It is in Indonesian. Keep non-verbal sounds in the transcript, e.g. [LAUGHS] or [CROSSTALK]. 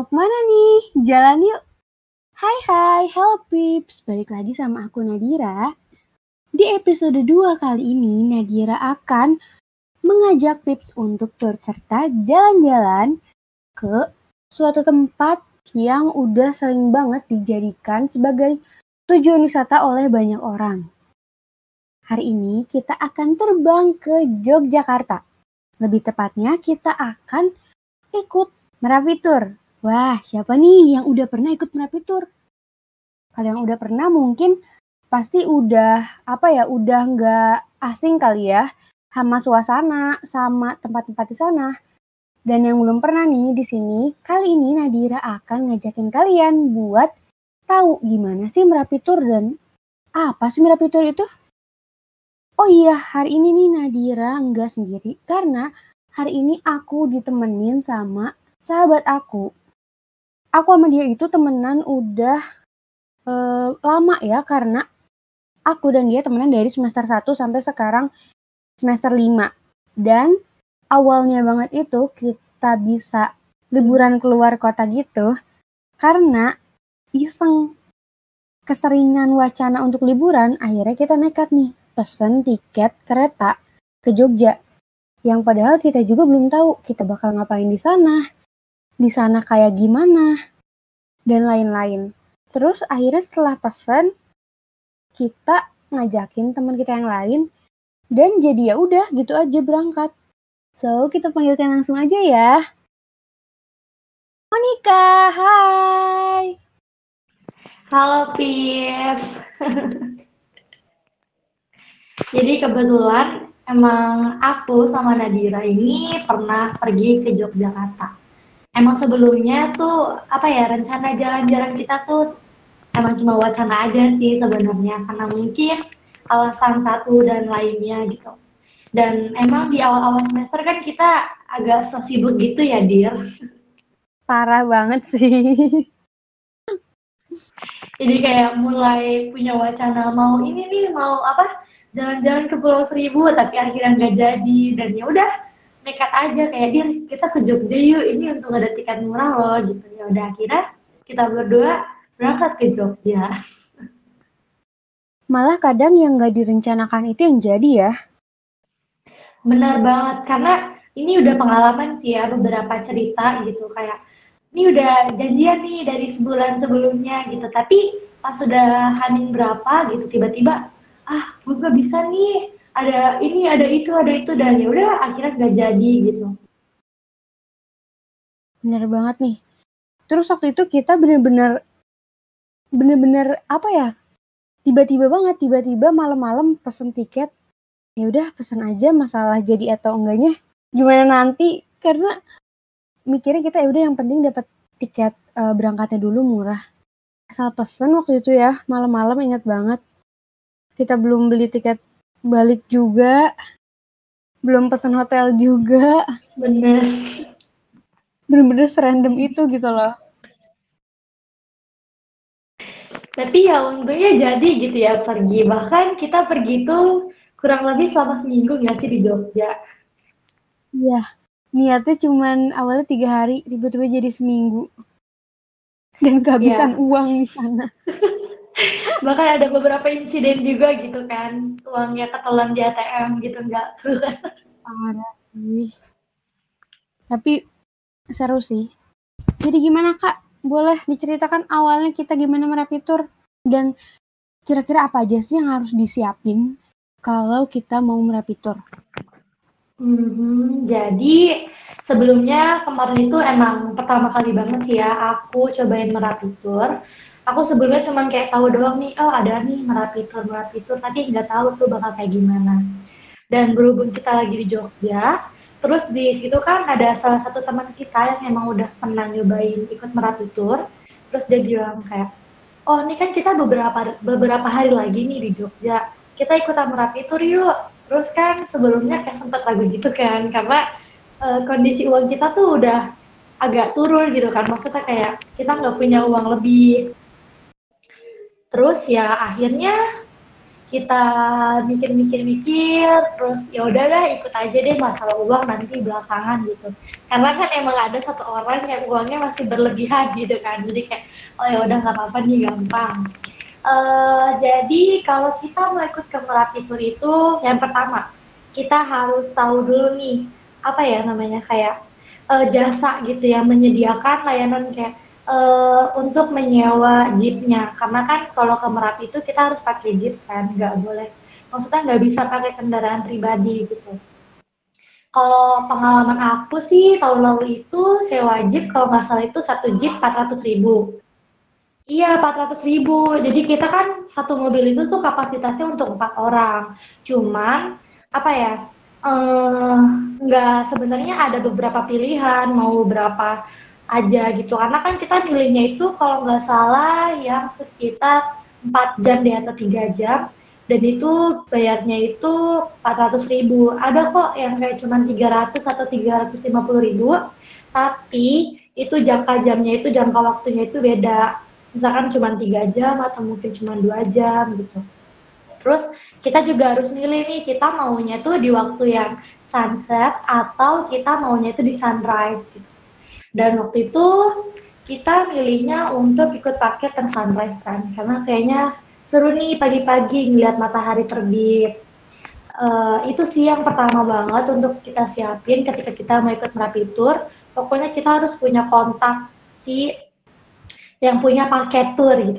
Mau ke mana nih? Jalan yuk. Hai hai, hello peeps. Balik lagi sama aku Nadira. Di episode 2 kali ini, Nadira akan mengajak peeps untuk berserta jalan-jalan ke suatu tempat yang udah sering banget dijadikan sebagai tujuan wisata oleh banyak orang. Hari ini kita akan terbang ke Yogyakarta. Lebih tepatnya kita akan ikut Merapi Tour. Wah, siapa nih yang udah pernah ikut Merapi Tour? Kalau yang udah pernah mungkin pasti udah apa ya, udah nggak asing kali ya sama suasana, sama tempat-tempat di sana. Dan yang belum pernah nih di sini, kali ini Nadira akan ngajakin kalian buat tahu gimana sih Merapi Tour dan apa sih Merapi Tour itu? Oh iya, hari ini nih Nadira nggak sendiri karena hari ini aku ditemenin sama sahabat aku aku sama dia itu temenan udah uh, lama ya karena aku dan dia temenan dari semester 1 sampai sekarang semester 5. Dan awalnya banget itu kita bisa liburan keluar kota gitu karena iseng keseringan wacana untuk liburan akhirnya kita nekat nih pesen tiket kereta ke Jogja yang padahal kita juga belum tahu kita bakal ngapain di sana di sana kayak gimana, dan lain-lain. Terus akhirnya setelah pesan, kita ngajakin teman kita yang lain, dan jadi ya udah gitu aja berangkat. So, kita panggilkan langsung aja ya. Monika, hai. Halo, Pips. [LAUGHS] jadi kebetulan emang aku sama Nadira ini pernah pergi ke Yogyakarta emang sebelumnya tuh apa ya rencana jalan-jalan kita tuh emang cuma wacana aja sih sebenarnya karena mungkin alasan satu dan lainnya gitu. Dan emang di awal-awal semester kan kita agak so sibuk gitu ya, Dir. Parah banget sih. Jadi kayak mulai punya wacana mau ini nih, mau apa? Jalan-jalan ke Pulau Seribu tapi akhirnya nggak jadi dan ya udah nekat aja kayak dia kita ke Jogja yuk ini untuk ada tiket murah loh gitu. Ya udah akhirnya kita berdua berangkat ke Jogja. [LAUGHS] Malah kadang yang nggak direncanakan itu yang jadi ya. Benar banget karena ini udah pengalaman sih ya beberapa cerita gitu kayak ini udah janjian nih dari sebulan sebelumnya gitu. Tapi pas sudah hamil berapa gitu tiba-tiba ah gue gak bisa nih ada ini ada itu ada itu dan ya udah akhirnya nggak jadi gitu. Bener banget nih. Terus waktu itu kita bener-bener bener-bener apa ya tiba-tiba banget tiba-tiba malam-malam pesen tiket. Ya udah pesen aja masalah jadi atau enggaknya. Gimana nanti? Karena mikirnya kita ya udah yang penting dapat tiket uh, berangkatnya dulu murah. Asal pesen waktu itu ya malam-malam ingat banget. Kita belum beli tiket balik juga. Belum pesan hotel juga. Bener. Bener-bener serandom itu gitu loh. Tapi ya untungnya jadi gitu ya pergi. Bahkan kita pergi tuh kurang lebih selama seminggu nggak sih di Jogja? Iya. Niatnya cuman awalnya tiga hari tiba-tiba jadi seminggu. Dan kehabisan ya. uang di sana [LAUGHS] bahkan ada beberapa insiden juga gitu kan. Uangnya ketelan di ATM gitu nggak? Parah sih. Tapi seru sih. Jadi gimana kak? Boleh diceritakan awalnya kita gimana merapi tour dan kira-kira apa aja sih yang harus disiapin kalau kita mau merapi tour hmm, jadi sebelumnya kemarin itu emang pertama kali banget sih ya aku cobain merapi tour aku sebelumnya cuman kayak tahu doang nih oh ada nih merapi tour merapi tour tapi nggak tahu tuh bakal kayak gimana. Dan berhubung kita lagi di Jogja terus di situ kan ada salah satu teman kita yang emang udah pernah nyobain ikut merapi tour terus dia bilang kayak oh ini kan kita beberapa beberapa hari lagi nih di Jogja. Kita ikutan merapi tour yuk. Terus kan sebelumnya kayak sempat ragu gitu kan karena uh, kondisi uang kita tuh udah agak turun gitu kan. Maksudnya kayak kita nggak punya uang lebih terus ya akhirnya kita mikir-mikir-mikir terus ya udah dah ikut aja deh masalah uang nanti belakangan gitu. Karena kan emang ada satu orang yang uangnya masih berlebihan gitu kan. Jadi kayak oh ya udah nggak apa-apa nih gampang. Uh, jadi kalau kita mau ikut ke Merapi Tour itu yang pertama kita harus tahu dulu nih apa ya namanya kayak uh, jasa gitu ya menyediakan layanan kayak uh, untuk menyewa jeepnya karena kan kalau ke Merapi itu kita harus pakai jeep kan nggak boleh maksudnya nggak bisa pakai kendaraan pribadi gitu kalau pengalaman aku sih tahun lalu itu sewa jeep kalau nggak salah itu satu jeep 400 ribu Iya, 400 ribu. Jadi kita kan satu mobil itu tuh kapasitasnya untuk empat orang. Cuman apa ya? Eh, nggak sebenarnya ada beberapa pilihan mau berapa aja gitu. Karena kan kita milihnya itu kalau nggak salah yang sekitar 4 jam di atau 3 jam. Dan itu bayarnya itu 400 ribu. Ada kok yang kayak cuma 300 atau 350 ribu. Tapi itu jangka jamnya itu jangka waktunya itu beda. Misalkan cuma 3 jam atau mungkin cuma dua jam gitu. Terus kita juga harus milih nih kita maunya tuh di waktu yang sunset atau kita maunya itu di sunrise gitu dan waktu itu kita milihnya untuk ikut paket yang sunrise kan. Karena kayaknya seru nih pagi-pagi ngeliat matahari terbit. Uh, itu sih yang pertama banget untuk kita siapin ketika kita mau ikut Merapi Tour. Pokoknya kita harus punya kontak si yang punya paket tour gitu